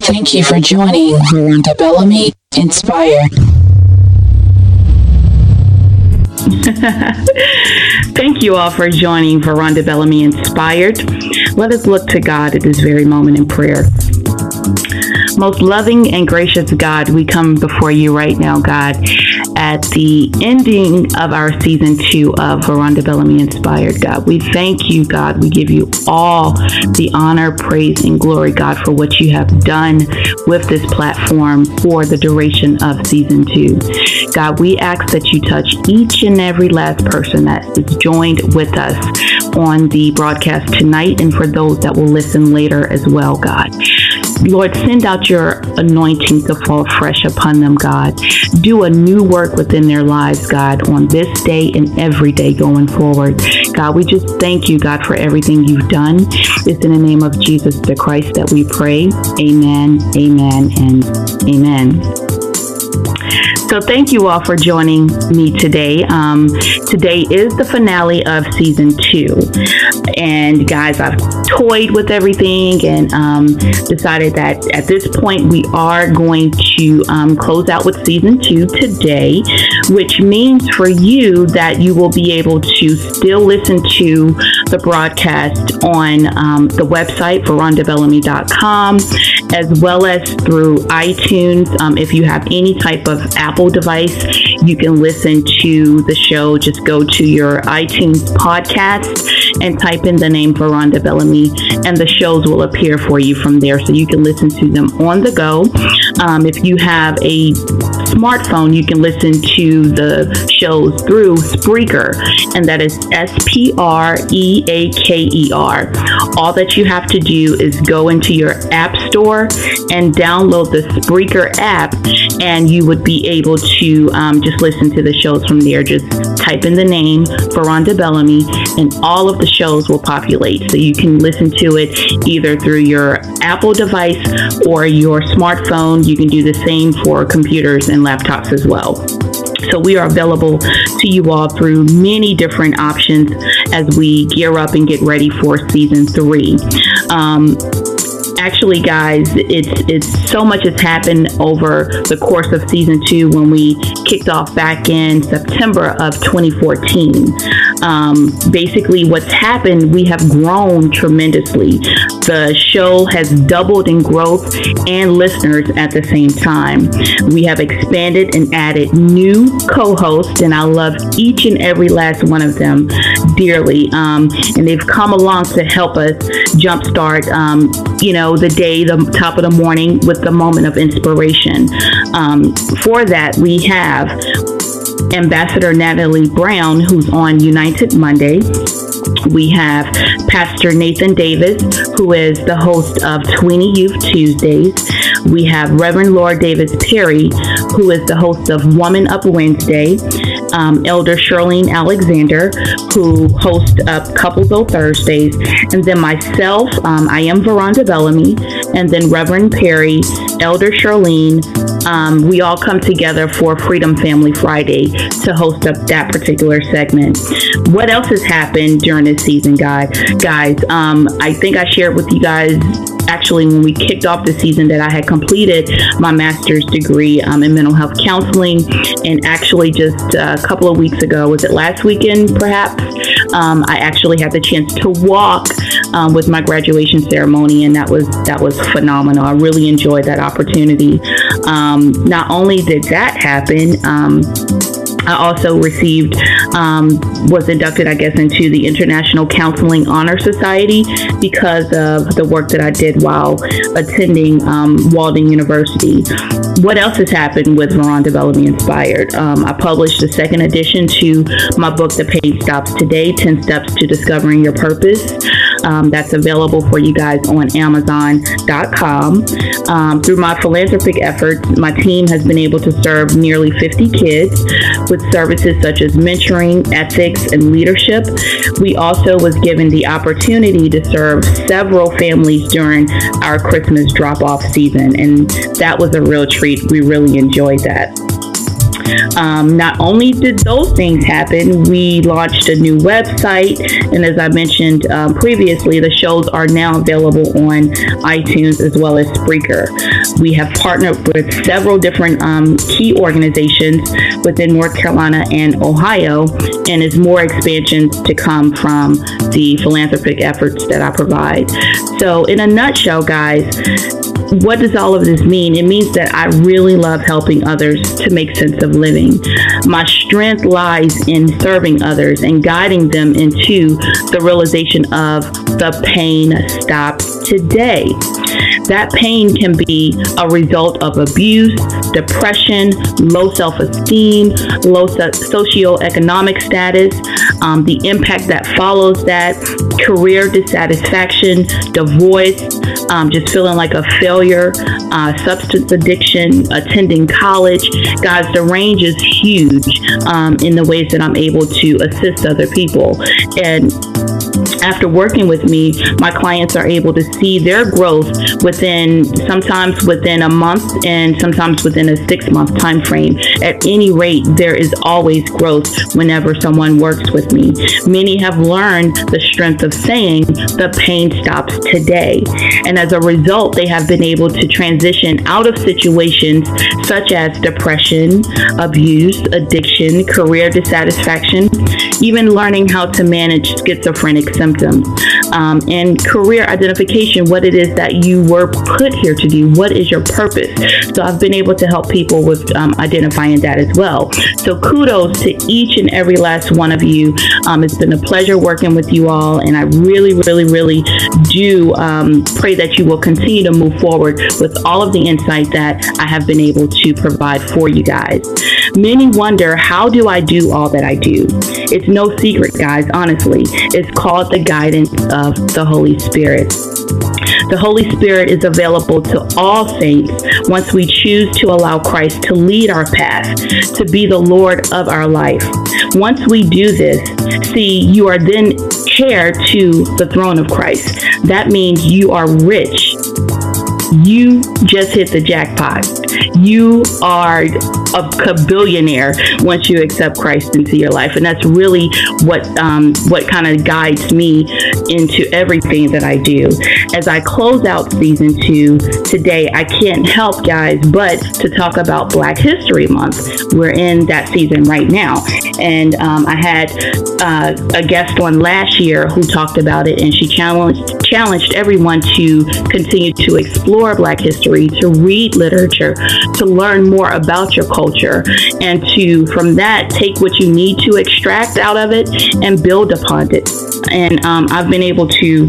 Thank you for joining Veronda Bellamy Inspire. Thank you all for joining Veronda Bellamy Inspired. Let us look to God at this very moment in prayer. Most loving and gracious God, we come before you right now, God, at the ending of our season two of Veronda Bellamy Inspired, God. We thank you, God. We give you all the honor, praise, and glory, God, for what you have done with this platform for the duration of season two. God, we ask that you touch each and every last person that is joined with us on the broadcast tonight and for those that will listen later as well, God. Lord, send out your anointing to fall fresh upon them, God. Do a new work within their lives, God, on this day and every day going forward. God, we just thank you, God, for everything you've done. It's in the name of Jesus the Christ that we pray. Amen, amen, and amen. So thank you all for joining me today. Um, today is the finale of season two. And guys, I've toyed with everything and um, decided that at this point we are going to um, close out with season two today, which means for you that you will be able to still listen to the broadcast on um, the website, verondabellamy.com, as well as through iTunes. Um, if you have any type of Apple device, you can listen to the show. Just go to your iTunes podcast and type in the name for Veronda Bellamy, and the shows will appear for you from there. So you can listen to them on the go. Um, if you have a smartphone, you can listen to the shows through Spreaker, and that is S P R E A K E R. All that you have to do is go into your App Store and download the Spreaker app, and you would be able to um, just listen to the shows from there. Just type in the name Veronda Bellamy, and all of the shows will populate. So you can listen to it either through your Apple device or your smartphone. You can do the same for computers and laptops as well. So we are available to you all through many different options as we gear up and get ready for season three. Um, actually, guys, it's it's so much has happened over the course of season two when we kicked off back in September of 2014. Um, basically, what's happened, we have grown tremendously. The show has doubled in growth and listeners at the same time. We have expanded and added new co-hosts, and I love each and every last one of them dearly. Um, and they've come along to help us jumpstart, um, you know, the day, the top of the morning with the moment of inspiration. Um, for that, we have Ambassador Natalie Brown, who's on United Monday. We have Pastor Nathan Davis, who is the host of Tweeny Youth Tuesdays. We have Reverend Laura Davis Perry, who is the host of Woman Up Wednesday. Um, Elder Charlene Alexander, who hosts up Couples O Thursdays. And then myself, um, I am Veronda Bellamy. And then Reverend Perry, Elder Charlene, um, we all come together for Freedom Family Friday to host up that particular segment. What else has happened during this season, guys? Guys, um, I think I shared with you guys actually when we kicked off the season that I had completed my master's degree um, in mental health counseling. And actually, just a couple of weeks ago, was it last weekend perhaps? Um, I actually had the chance to walk um, with my graduation ceremony, and that was that was phenomenal. I really enjoyed that opportunity. Um, not only did that happen um, I also received, um, was inducted, I guess, into the International Counseling Honor Society because of the work that I did while attending um, Walden University. What else has happened with Veronda Bellamy Inspired? Um, I published the second edition to my book, The Pain Stops Today 10 Steps to Discovering Your Purpose. Um, that's available for you guys on Amazon.com. Um, through my philanthropic efforts, my team has been able to serve nearly 50 kids with services such as mentoring, ethics, and leadership. We also was given the opportunity to serve several families during our Christmas drop-off season, and that was a real treat. We really enjoyed that. Um, not only did those things happen, we launched a new website, and as I mentioned um, previously, the shows are now available on iTunes as well as Spreaker. We have partnered with several different um, key organizations within North Carolina and Ohio, and is more expansions to come from the philanthropic efforts that I provide. So, in a nutshell, guys, what does all of this mean? It means that I really love helping others to make sense of living. My strength lies in serving others and guiding them into the realization of the pain stops today. That pain can be a result of abuse, depression, low self esteem, low socioeconomic status, um, the impact that follows that, career dissatisfaction, divorce, um, just feeling like a failure, uh, substance addiction, attending college. Guys, the range is huge um, in the ways that I'm able to assist other people. And after working with me, my clients are able to see their growth within sometimes within a month and sometimes within a six month time frame. At any rate, there is always growth whenever someone works with me. Many have learned the strength of saying the pain stops today. And as a result, they have been able to transition out of situations such as depression, abuse, addiction, career dissatisfaction, even learning how to manage schizophrenic symptoms. Um, and career identification, what it is that you were put here to do, what is your purpose. So I've been able to help people with um, identifying that as well. So kudos to each and every last one of you. Um, it's been a pleasure working with you all, and I really, really, really do um, pray that you will continue to move forward with all of the insight that I have been able to provide for you guys. Many wonder, how do I do all that I do? It's no secret, guys, honestly. It's called the guidance of the Holy Spirit. The Holy Spirit is available to all saints once we choose to allow Christ to lead our path, to be the Lord of our life. Once we do this, see, you are then heir to the throne of Christ. That means you are rich you just hit the jackpot. You are a billionaire once you accept Christ into your life, and that's really what um, what kind of guides me into everything that I do. As I close out season two today, I can't help, guys, but to talk about Black History Month. We're in that season right now, and um, I had uh, a guest on last year who talked about it, and she challenged challenged everyone to continue to explore Black history, to read literature, to learn more about your culture, and to, from that, take what you need to extract out of it and build upon it. And um, I've been able to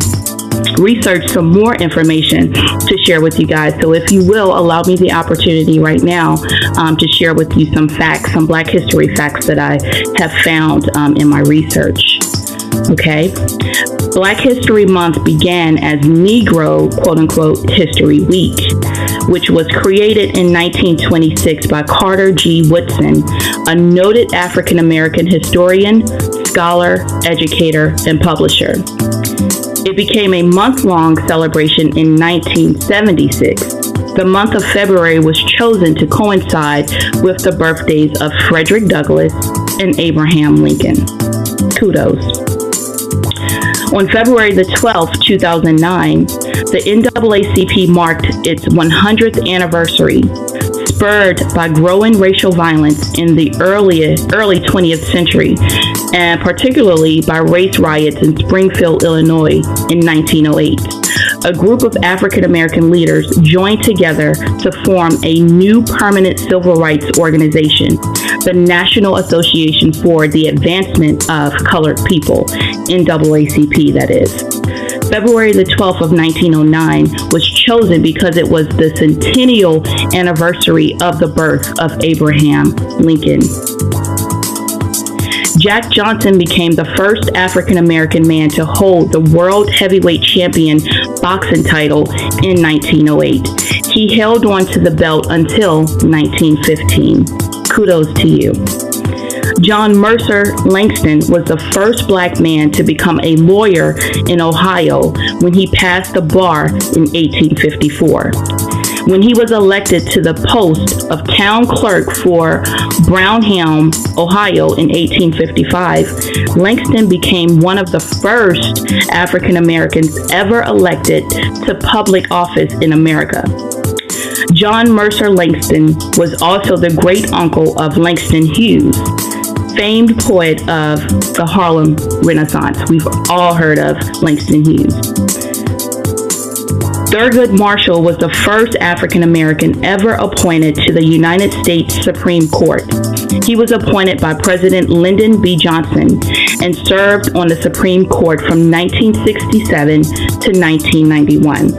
research some more information to share with you guys. So, if you will, allow me the opportunity right now um, to share with you some facts, some Black history facts that I have found um, in my research. Okay. Black History Month began as Negro, quote unquote, History Week, which was created in 1926 by Carter G. Woodson, a noted African American historian, scholar, educator, and publisher. It became a month long celebration in 1976. The month of February was chosen to coincide with the birthdays of Frederick Douglass and Abraham Lincoln. Kudos. On February the 12th, 2009, the NAACP marked its 100th anniversary, spurred by growing racial violence in the early, early 20th century, and particularly by race riots in Springfield, Illinois in 1908 a group of African American leaders joined together to form a new permanent civil rights organization, the National Association for the Advancement of Colored People, NAACP, that is. February the 12th of 1909 was chosen because it was the centennial anniversary of the birth of Abraham Lincoln. Jack Johnson became the first African American man to hold the World Heavyweight Champion boxing title in 1908. He held on to the belt until 1915. Kudos to you. John Mercer Langston was the first black man to become a lawyer in Ohio when he passed the bar in 1854. When he was elected to the post of town clerk for Brownhelm, Ohio in 1855, Langston became one of the first African Americans ever elected to public office in America. John Mercer Langston was also the great uncle of Langston Hughes, famed poet of the Harlem Renaissance. We've all heard of Langston Hughes. Thurgood Marshall was the first African American ever appointed to the United States Supreme Court. He was appointed by President Lyndon B. Johnson and served on the Supreme Court from 1967 to 1991.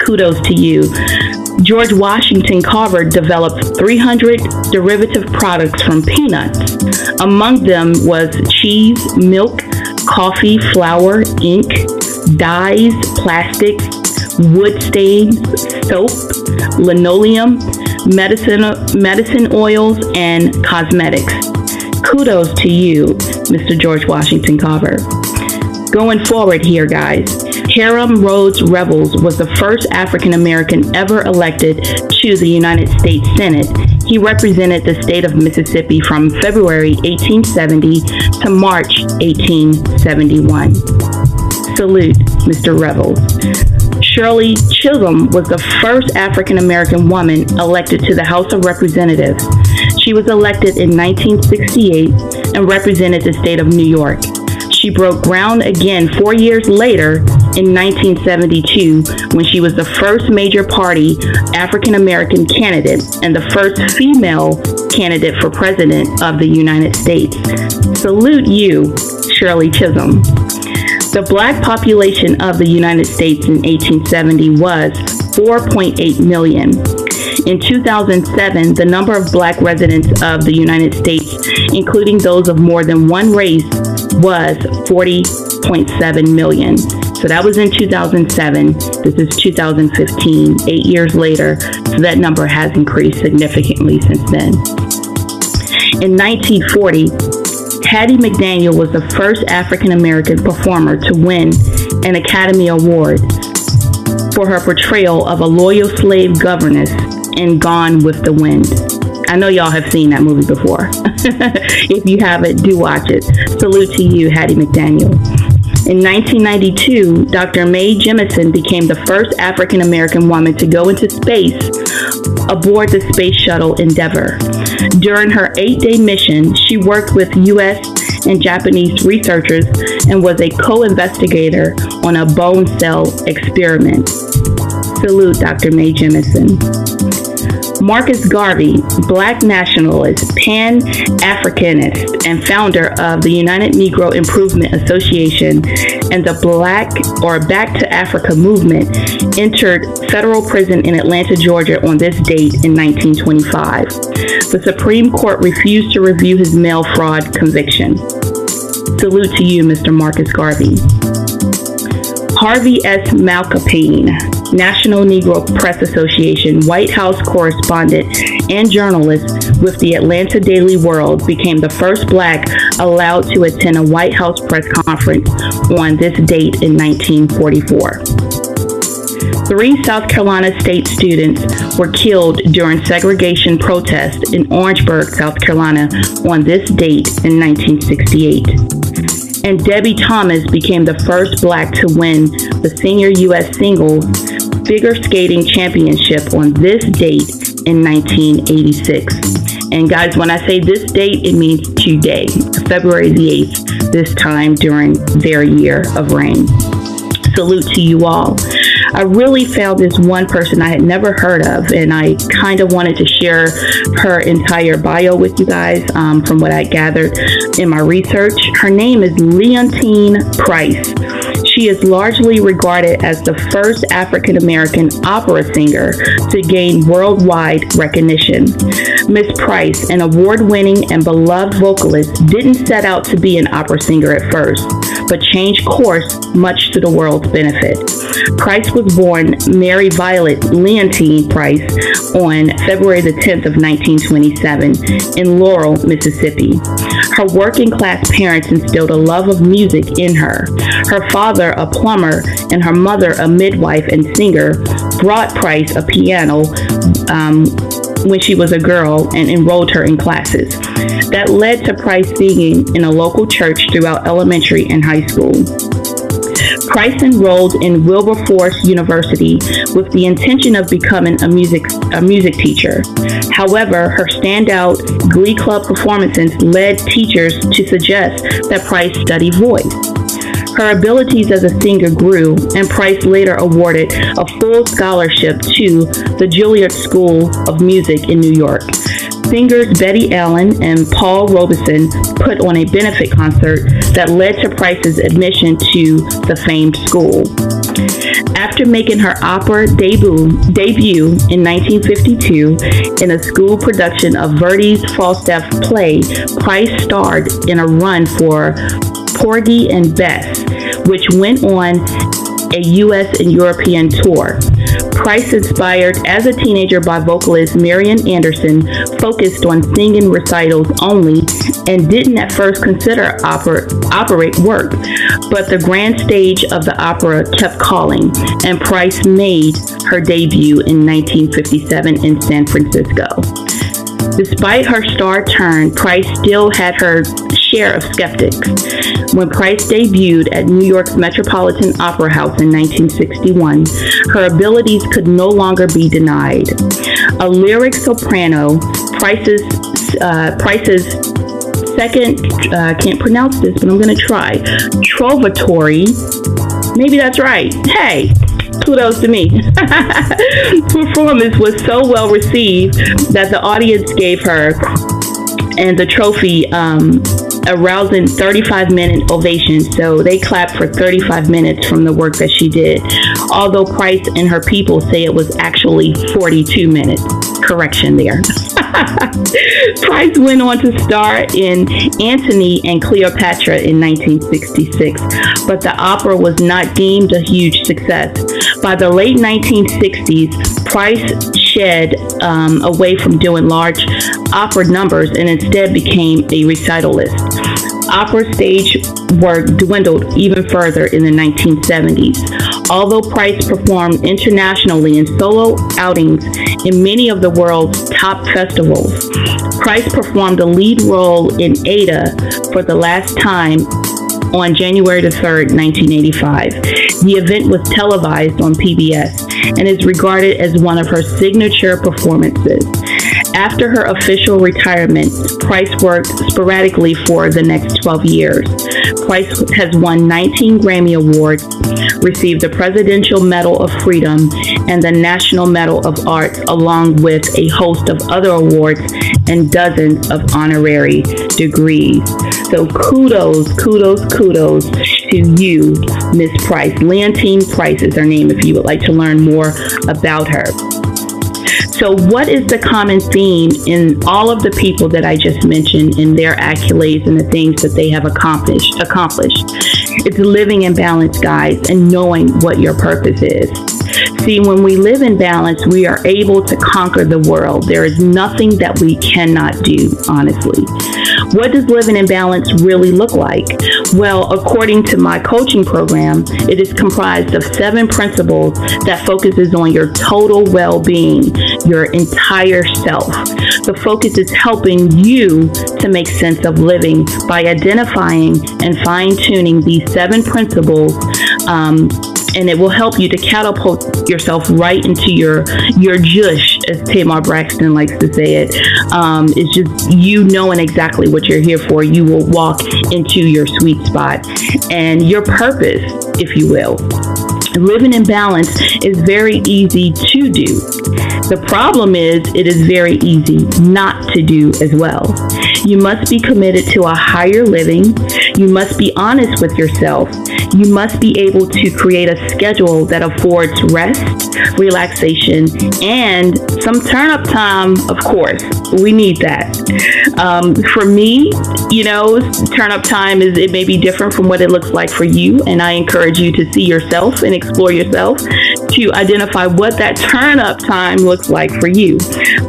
Kudos to you. George Washington Carver developed 300 derivative products from peanuts. Among them was cheese, milk, coffee, flour, ink, dyes, plastics, wood stains, soap, linoleum, medicine, medicine oils, and cosmetics. Kudos to you, Mr. George Washington Carver. Going forward here, guys, Hiram Rhodes Revels was the first African American ever elected to the United States Senate. He represented the state of Mississippi from February 1870 to March 1871. Salute, Mr. Revels. Shirley Chisholm was the first African American woman elected to the House of Representatives. She was elected in 1968 and represented the state of New York. She broke ground again four years later in 1972 when she was the first major party African American candidate and the first female candidate for president of the United States. Salute you, Shirley Chisholm. The black population of the United States in 1870 was 4.8 million. In 2007, the number of black residents of the United States, including those of more than one race, was 40.7 million. So that was in 2007. This is 2015, eight years later. So that number has increased significantly since then. In 1940, Hattie McDaniel was the first African American performer to win an Academy Award for her portrayal of a loyal slave governess in Gone with the Wind. I know y'all have seen that movie before. if you haven't, do watch it. Salute to you, Hattie McDaniel. In 1992, Dr. Mae Jemison became the first African American woman to go into space aboard the Space Shuttle Endeavour. During her eight day mission, she worked with U.S. and Japanese researchers and was a co investigator on a bone cell experiment. Salute, Dr. Mae Jemison. Marcus Garvey, black nationalist, Pan Africanist, and founder of the United Negro Improvement Association and the Black or Back to Africa movement, entered federal prison in Atlanta, Georgia on this date in 1925. The Supreme Court refused to review his mail fraud conviction. Salute to you, Mr. Marcus Garvey. Harvey S. Malcapine, National Negro Press Association White House correspondent and journalist with the Atlanta Daily World, became the first black allowed to attend a White House press conference on this date in 1944. Three South Carolina state students were killed during segregation protests in Orangeburg, South Carolina on this date in 1968. And Debbie Thomas became the first black to win the senior U.S. singles figure skating championship on this date in 1986. And guys, when I say this date, it means today, February the 8th, this time during their year of reign. Salute to you all. I really found this one person I had never heard of, and I kind of wanted to share her entire bio with you guys um, from what I gathered in my research. Her name is Leontyne Price. She is largely regarded as the first African American opera singer to gain worldwide recognition. Miss Price, an award winning and beloved vocalist, didn't set out to be an opera singer at first, but changed course much to the world's benefit. Price was born Mary Violet Leontyne Price on February the 10th of 1927 in Laurel, Mississippi. Her working class parents instilled a love of music in her. Her father, a plumber, and her mother, a midwife and singer, brought Price a piano um, when she was a girl and enrolled her in classes. That led to Price singing in a local church throughout elementary and high school. Price enrolled in Wilberforce University with the intention of becoming a music a music teacher. However, her standout Glee Club performances led teachers to suggest that Price study voice. Her abilities as a singer grew, and Price later awarded a full scholarship to the Juilliard School of Music in New York. Singers Betty Allen and Paul Robeson put on a benefit concert that led to Price's admission to the famed school. After making her opera debut, debut in 1952 in a school production of Verdi's Falstaff play, Price starred in a run for Porgy and Bess, which went on a U.S. and European tour. Price, inspired as a teenager by vocalist Marian Anderson, focused on singing recitals only and didn't at first consider opera, operate work. But the grand stage of the opera kept calling, and Price made her debut in 1957 in San Francisco. Despite her star turn, Price still had her share of skeptics. When Price debuted at New York's Metropolitan Opera House in 1961, her abilities could no longer be denied. A lyric soprano, Price's, uh, Price's second, uh, can't pronounce this, but I'm going to try, Trovatore. Maybe that's right. Hey, kudos to me. Performance was so well received that the audience gave her and the trophy um, a rousing 35 minute ovation. So they clapped for 35 minutes from the work that she did. Although Price and her people say it was actually 42 minutes. Correction there. Price went on to star in Antony and Cleopatra in 1966, but the opera was not deemed a huge success. By the late 1960s, Price shed um, away from doing large opera numbers and instead became a recitalist. Opera stage work dwindled even further in the 1970s. Although Price performed internationally in solo outings in many of the world's top festivals, Price performed a lead role in Ada for the last time on January the 3rd, 1985. The event was televised on PBS and is regarded as one of her signature performances. After her official retirement, Price worked sporadically for the next 12 years. Price has won 19 Grammy Awards, received the Presidential Medal of Freedom and the National Medal of Arts, along with a host of other awards and dozens of honorary degrees. So kudos, kudos, kudos to you, Miss Price. Leontyne Price is her name if you would like to learn more about her. So, what is the common theme in all of the people that I just mentioned in their accolades and the things that they have accomplished? Accomplished. It's living in balance, guys, and knowing what your purpose is. See, when we live in balance, we are able to conquer the world. There is nothing that we cannot do, honestly. What does living in balance really look like? Well, according to my coaching program, it is comprised of seven principles that focuses on your total well-being, your entire self. The focus is helping you to make sense of living by identifying and fine-tuning these seven principles um, and it will help you to catapult yourself right into your your jush, as Tamar Braxton likes to say it. Um, it's just you knowing exactly what you're here for. You will walk into your sweet spot and your purpose, if you will. Living in balance is very easy to do. The problem is, it is very easy not to do as well. You must be committed to a higher living. You must be honest with yourself. You must be able to create a schedule that affords rest, relaxation, and some turn up time, of course. We need that. Um, for me, you know, turn up time is it may be different from what it looks like for you, and I encourage you to see yourself and explore yourself to identify what that turn up time looks like for you.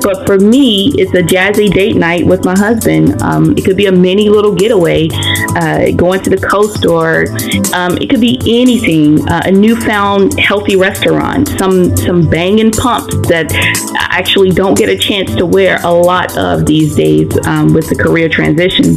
But for me, it's a jazzy date night with my husband. Um, it could be a mini little getaway, uh, going to the coast, or um, it could be anything. Uh, a newfound healthy restaurant, some some banging pumps that I actually don't get a chance to wear a lot of these days um, with the career transition.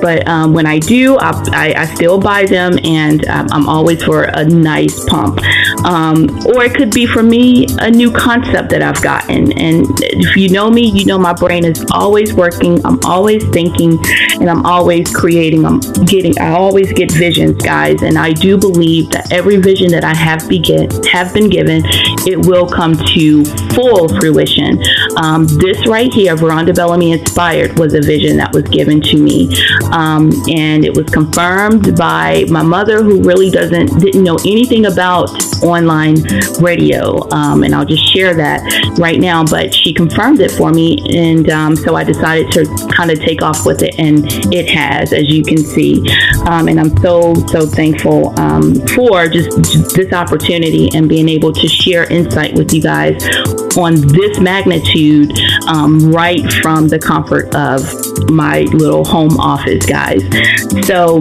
But um, when I do, I, I, I, still buy them, and um, I'm always for a nice pump. Um, or it could be for me a new concept that I've gotten. And if you know me, you know my brain is always working. I'm always thinking, and I'm always creating. I'm getting. I always get visions, guys, and I do believe that every vision that I have begin have been given, it will come to full fruition. Um, this right here, Veronda Bellamy Inspired, was a vision that was given to me. Um, and it was confirmed by my mother, who really doesn't didn't know anything about online radio. Um, and I'll just share that right now. But she confirmed it for me, and um, so I decided to kind of take off with it, and it has, as you can see. Um, and I'm so so thankful um, for just, this opportunity and being able to share insight with you guys on this magnitude um, right from the comfort of my little home office, guys. So,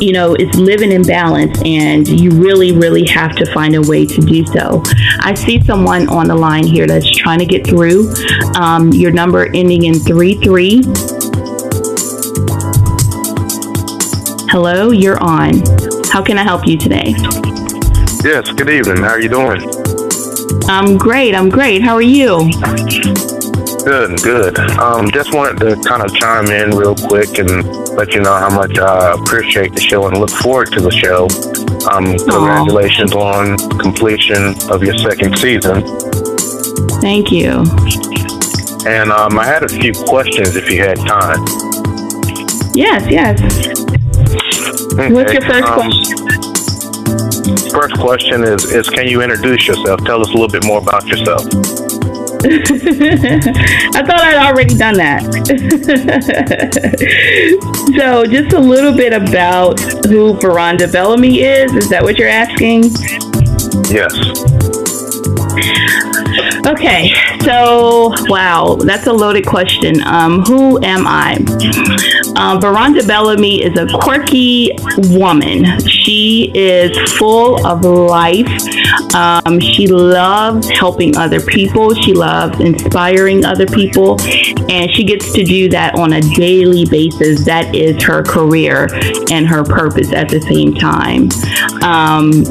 you know, it's living in balance, and you really, really have to find a way to do so. I see someone on the line here that's trying to get through. Um, your number ending in 3 3. Hello, you're on. How can I help you today? Yes, good evening. How are you doing? I'm great. I'm great. How are you? Good, good. Um, just wanted to kind of chime in real quick and let you know how much I appreciate the show and look forward to the show. Um, congratulations on completion of your second season. Thank you. And um, I had a few questions if you had time. Yes, yes. Okay. What's your first um, question? First question is, is can you introduce yourself? Tell us a little bit more about yourself. I thought I'd already done that. so, just a little bit about who Veronda Bellamy is. Is that what you're asking? Yes. Okay, so wow, that's a loaded question. Um, who am I? Um, Veronda Bellamy is a quirky woman. She is full of life. Um, she loves helping other people. She loves inspiring other people, and she gets to do that on a daily basis. That is her career and her purpose at the same time. Um,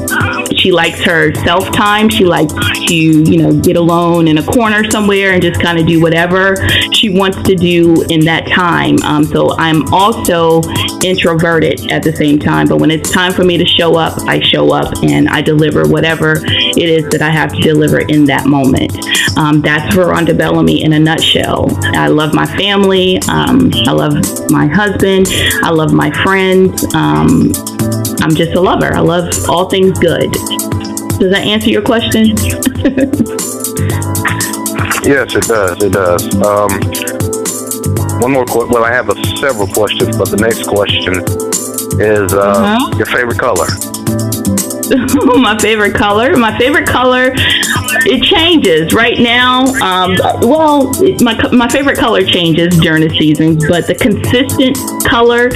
she likes her self time. She likes to, you know, get alone in a corner somewhere and just kind of do whatever she wants to do in that time. Um, so I'm also introverted at the same time. But when it's time for me to show up, I show up and I deliver whatever it is that I have to deliver in that moment. Um, that's Veronda Bellamy in a nutshell. I love my family. Um, I love my husband. I love my friends. Um, I'm just a lover. I love all things good. Does that answer your question? yes, it does. It does. Um, one more. Qu- well, I have a, several questions, but the next question is uh, uh-huh. your favorite color. my favorite color. My favorite color. It changes right now. Um, well, my my favorite color changes during the seasons, but the consistent color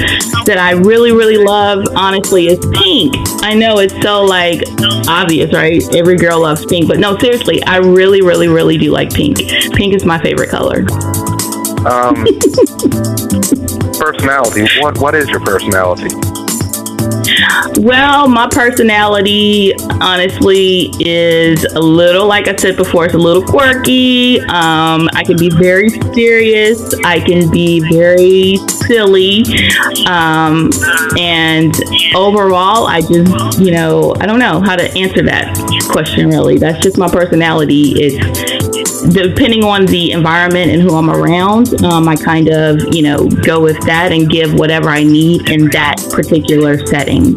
that I really really love, honestly, is pink. I know it's so like obvious, right? Every girl loves pink, but no, seriously, I really really really do like pink. Pink is my favorite color. Um, personality. What what is your personality? Well, my personality, honestly, is a little, like I said before, it's a little quirky. Um, I can be very serious. I can be very silly. Um, and overall, I just, you know, I don't know how to answer that question really. That's just my personality. It's depending on the environment and who I'm around, um, I kind of, you know, go with that and give whatever I need in that particular setting.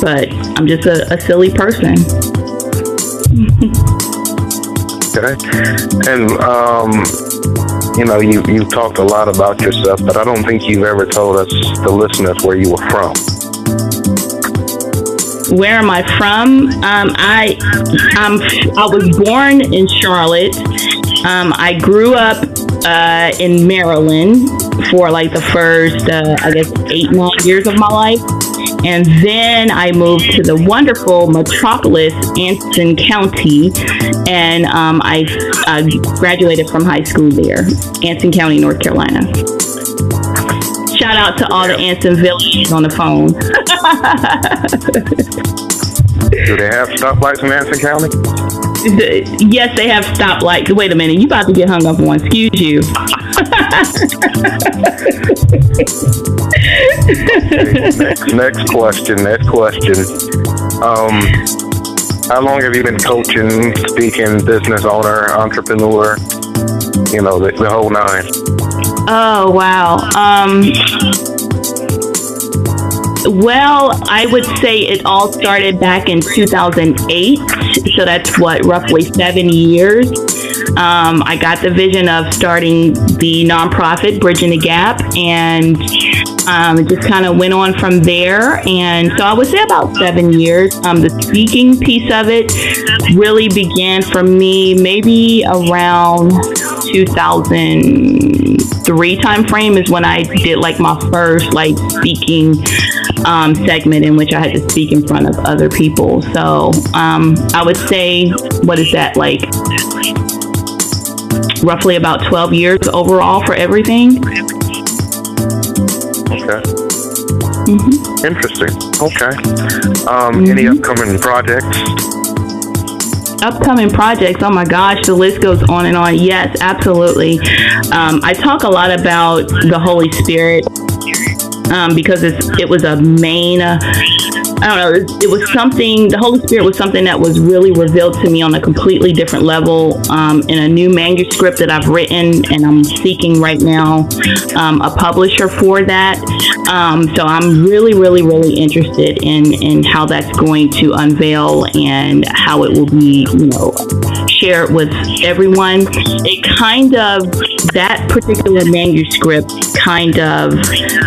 But I'm just a, a silly person. okay. And, um, you know, you, you've talked a lot about yourself, but I don't think you've ever told us, the listeners, where you were from where am I from? Um, I I'm, I was born in Charlotte. Um, I grew up uh, in Maryland for like the first, uh, I guess, eight nine years of my life, and then I moved to the wonderful metropolis, Anson County, and um, I, I graduated from high school there, Anson County, North Carolina. Shout out to all the Anson villages on the phone. Do they have stoplights in Anson County? The, yes, they have stoplights. Wait a minute, you about to get hung up on? Excuse you. okay, next, next question. Next question. Um, how long have you been coaching, speaking, business owner, entrepreneur? You know, the, the whole nine. Oh wow. Um, well, I would say it all started back in 2008. So that's what, roughly seven years. Um, I got the vision of starting the nonprofit Bridging the Gap, and um, it just kind of went on from there. And so I would say about seven years. Um, the speaking piece of it really began for me maybe around 2003 time frame is when I did like my first like speaking um, segment in which I had to speak in front of other people. So um, I would say, what is that like? Roughly about 12 years overall for everything. Okay. Mm-hmm. Interesting. Okay. Um, mm-hmm. Any upcoming projects? Upcoming projects oh my gosh the list goes on and on. Yes absolutely. Um, i talk a lot about the holy spirit um, because it was a main uh, I don't know, it, it, was something, the Holy Spirit was something that was really revealed to me on a completely different level um, in a new manuscript that I've written, and I'm seeking right now um, a publisher for that. Um, so I'm really, really, really interested in, in how that's going to unveil and how it will be, you know, shared with everyone. It kind of, that particular manuscript kind of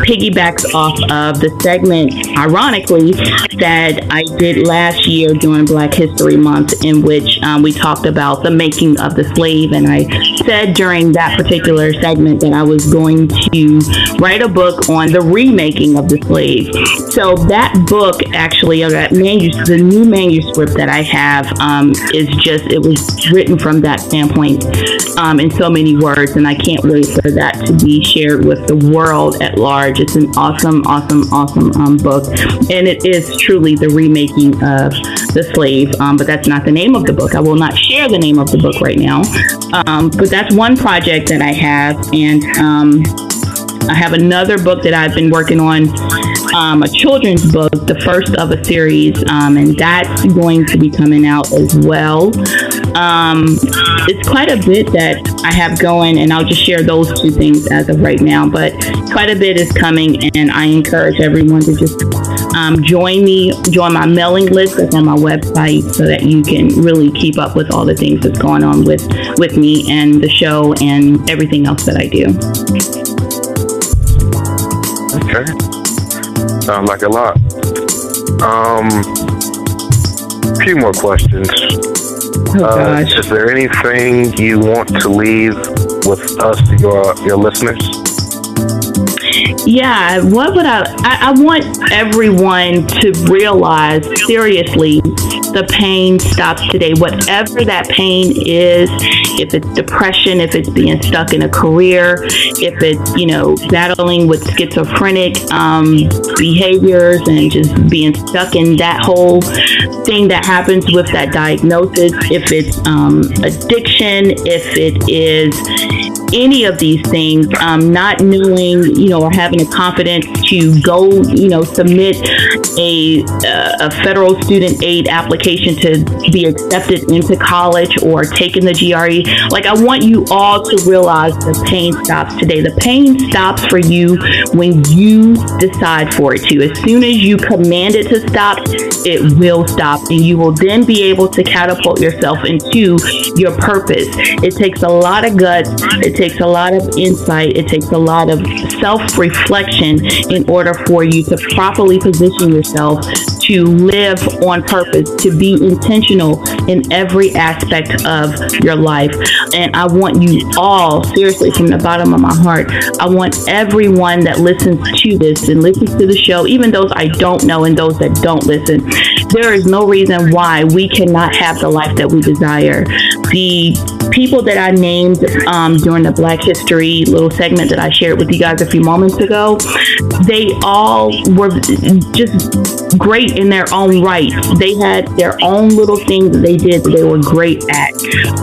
piggybacks off of the segment, ironically, that I did last year during Black History Month, in which um, we talked about the making of the slave. And I said during that particular segment that I was going to write a book on the remaking of the slave. So that book, actually, or that manuscript, the new manuscript that I have, um, is just, it was written from that standpoint um, in so many words. And I can't wait for that to be shared with the world at large. It's an awesome, awesome, awesome um, book. And it is truly the remaking of The Slave, um, but that's not the name of the book. I will not share the name of the book right now. Um, but that's one project that I have. And um, I have another book that I've been working on, um, a children's book, the first of a series, um, and that's going to be coming out as well. Um, it's quite a bit that I have going, and I'll just share those two things as of right now. But quite a bit is coming, and I encourage everyone to just um, join me, join my mailing list that's on my website, so that you can really keep up with all the things that's going on with with me and the show and everything else that I do. Okay. Sounds like a lot. Um, few more questions. Oh, uh, is there anything you want to leave with us, your your listeners? Yeah, what would I, I? I want everyone to realize seriously the pain stops today. Whatever that pain is, if it's depression, if it's being stuck in a career, if it's, you know, battling with schizophrenic um, behaviors and just being stuck in that whole thing that happens with that diagnosis, if it's um, addiction, if it is any of these things, um, not knowing, you know, or having the confidence to go, you know, submit a, uh, a federal student aid application to be accepted into college or taking the GRE. Like, I want you all to realize the pain stops today. The pain stops for you when you decide for it to. As soon as you command it to stop, it will stop, and you will then be able to catapult yourself into your purpose. It takes a lot of guts. It takes a lot of insight. It takes a lot of self reflection in order for you to properly position yourself to live on purpose, to be intentional in every aspect of your life. And I want you all, seriously, from the bottom of my heart, I want everyone that listens to this and listens to the show, even those I don't know and those that don't listen, there is no reason why we cannot have the life that we desire. The people that I named um, during the Black History little segment that I shared with you guys a few moments ago, they all were just great in their own right. They had their own little things that they did that they were great at.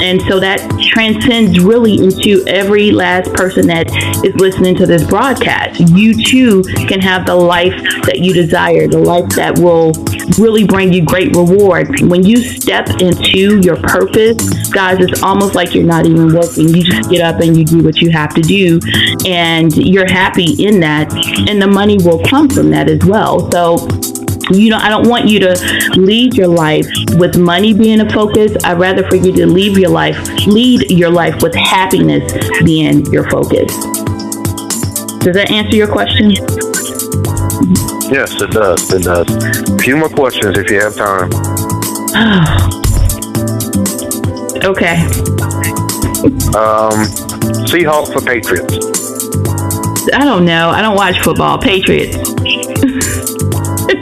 And so that transcends really into every last person that is listening to this broadcast. You too can have the life that you desire, the life that will really bring you great reward. When you step into your purpose, guys, it's almost like you're not even working. You just get up and you do what you have to do, and you're happy in that, and the money will come from that as well. So you know, I don't want you to lead your life with money being a focus. I'd rather for you to leave your life, lead your life with happiness being your focus. Does that answer your question? Yes, it does. It does. A few more questions if you have time. okay. Um, Seahawks or Patriots? I don't know. I don't watch football. Patriots. That's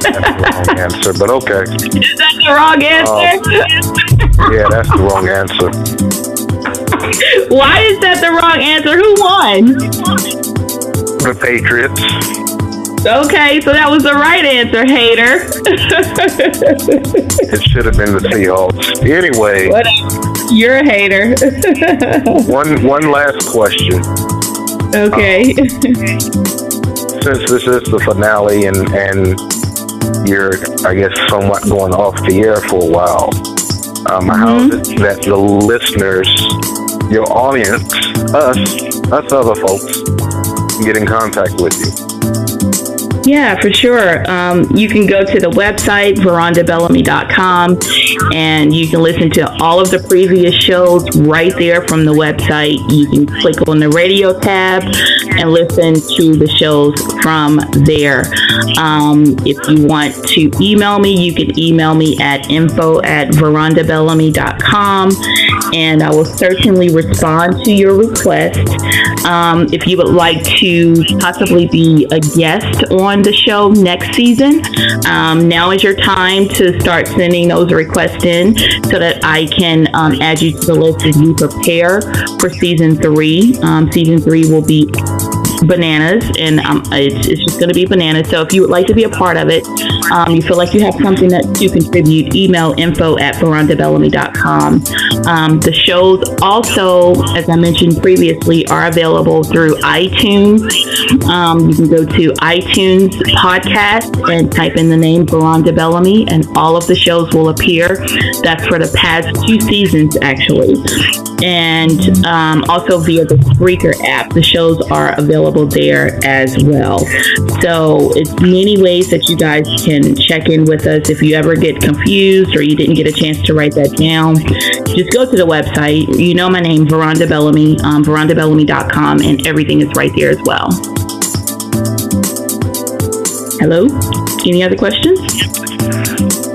the wrong answer, but okay. Is that the wrong answer? Uh, yeah, that's the wrong answer. Why is that the wrong answer? Who won? The Patriots. Okay, so that was the right answer, hater. it should have been the Seahawks. Anyway. Whatever. You're a hater. one one last question. Okay. Um, since this is the finale and and you're, I guess, somewhat going off the air for a while. Um, mm-hmm. How is it that the listeners, your audience, us, us other folks, get in contact with you? Yeah, for sure. Um, you can go to the website, verondabellamy.com, and you can listen to all of the previous shows right there from the website. You can click on the radio tab and listen to the shows from there. Um, if you want to email me, you can email me at info at verondabellamy.com, and I will certainly respond to your request. Um, if you would like to possibly be a guest on on the show next season. Um, now is your time to start sending those requests in so that I can um, add you to the list as you prepare for season three. Um, season three will be bananas, and um, it's, it's, just going to be bananas. So if you would like to be a part of it, um, you feel like you have something that to contribute, email info at verondabellamy.com. Um, the shows also, as I mentioned previously, are available through iTunes. Um, you can go to iTunes podcast and type in the name Veronda Bellamy, and all of the shows will appear. That's for the past two seasons, actually. And um, also via the Spreaker app, the shows are available available there as well. So it's many ways that you guys can check in with us. If you ever get confused or you didn't get a chance to write that down, just go to the website. You know my name, Veronda Bellamy, um, verondabellamy.com, and everything is right there as well. Hello? Any other questions?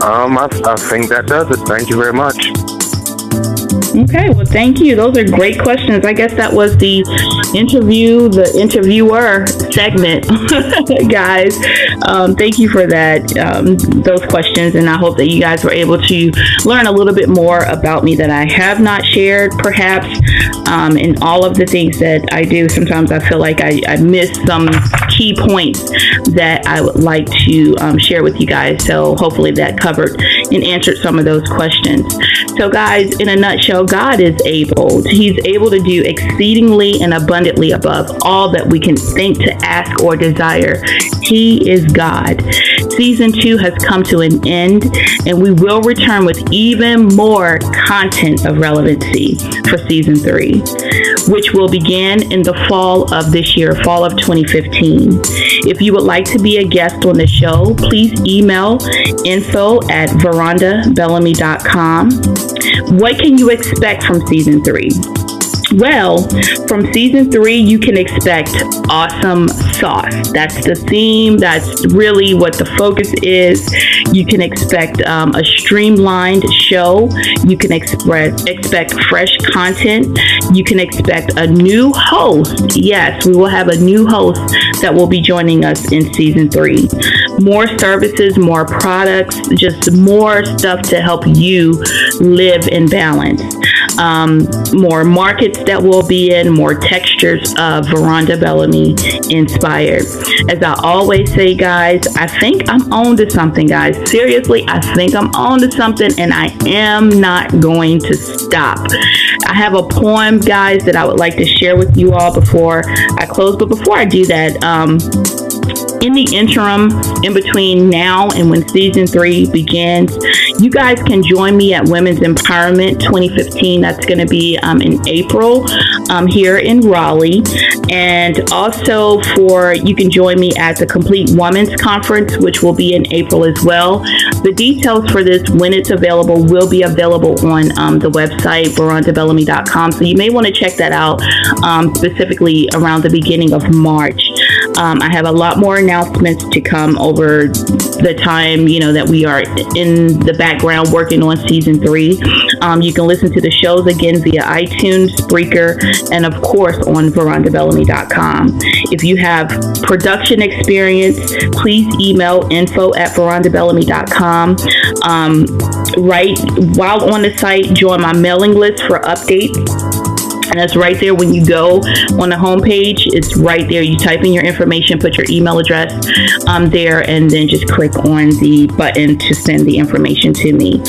Um, I, I think that does it. Thank you very much. Okay, well, thank you. Those are great questions. I guess that was the interview, the interviewer segment, guys. Um, thank you for that, um, those questions, and I hope that you guys were able to learn a little bit more about me that I have not shared, perhaps, um, in all of the things that I do. Sometimes I feel like I, I miss some key points that I would like to um, share with you guys. So hopefully that covered and answered some of those questions. So, guys, in a nutshell, God is able. He's able to do exceedingly and abundantly above all that we can think to ask or desire. He is God. Season two has come to an end, and we will return with even more content of relevancy for season three, which will begin in the fall of this year, fall of 2015. If you would like to be a guest on the show, please email info at verondabellamy.com. What can you expect from season three? Well, from season three, you can expect awesome sauce. That's the theme. That's really what the focus is. You can expect um, a streamlined show. You can express, expect fresh content. You can expect a new host. Yes, we will have a new host that will be joining us in season three. More services, more products, just more stuff to help you live in balance. Um, more markets that we'll be in, more textures of Veronda Bellamy inspired. As I always say, guys, I think I'm on to something, guys. Seriously, I think I'm on to something and I am not going to stop. I have a poem, guys, that I would like to share with you all before I close. But before I do that, um, in the interim, in between now and when season three begins, you guys can join me at Women's Empowerment 2015. That's going to be um, in April um, here in Raleigh. And also for, you can join me at the Complete Women's Conference, which will be in April as well. The details for this, when it's available, will be available on um, the website, verondabellamy.com. So you may want to check that out um, specifically around the beginning of March. Um, I have a lot more announcements to come over the time, you know, that we are in the background working on season three. Um, you can listen to the shows again via iTunes, Spreaker, and of course on verondabellamy.com. If you have production experience, please email info at verondabellamy.com. Um, right while on the site, join my mailing list for updates and it's right there when you go on the homepage. It's right there. You type in your information, put your email address um, there, and then just click on the button to send the information to me.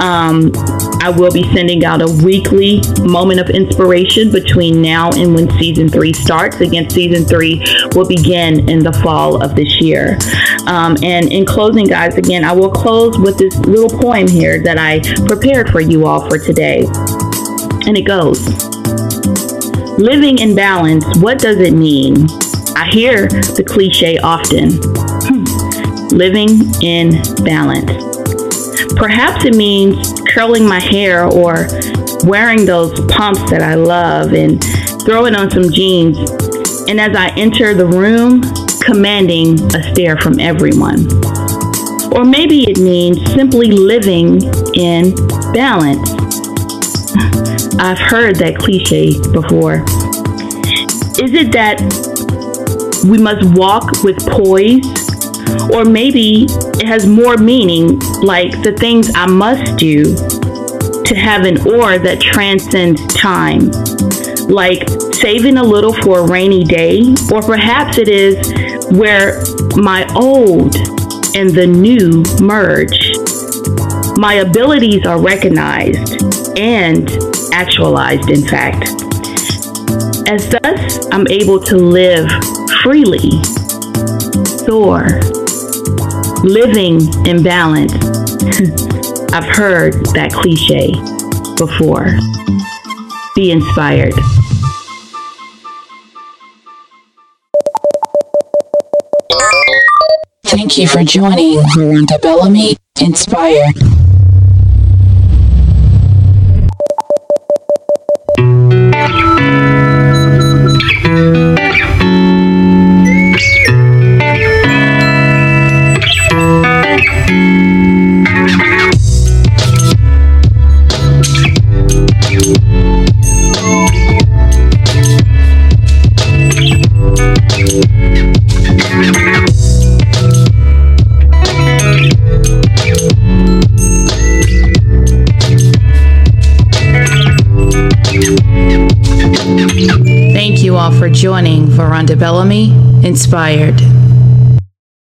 Um, I will be sending out a weekly moment of inspiration between now and when season three starts. Again, season three will begin in the fall of this year. Um, and in closing, guys, again, I will close with this little poem here that I prepared for you all for today. And it goes. Living in balance, what does it mean? I hear the cliche often. Hmm. Living in balance. Perhaps it means curling my hair or wearing those pumps that I love and throwing on some jeans. And as I enter the room, commanding a stare from everyone. Or maybe it means simply living in balance. I've heard that cliche before. Is it that we must walk with poise? Or maybe it has more meaning, like the things I must do to have an or that transcends time, like saving a little for a rainy day, or perhaps it is where my old and the new merge. My abilities are recognized and actualized, in fact. As thus, I'm able to live freely, soar, living in balance. I've heard that cliche before. Be inspired. Thank you for joining Veronda Bellamy Inspired. Joining Bellamy Inspired.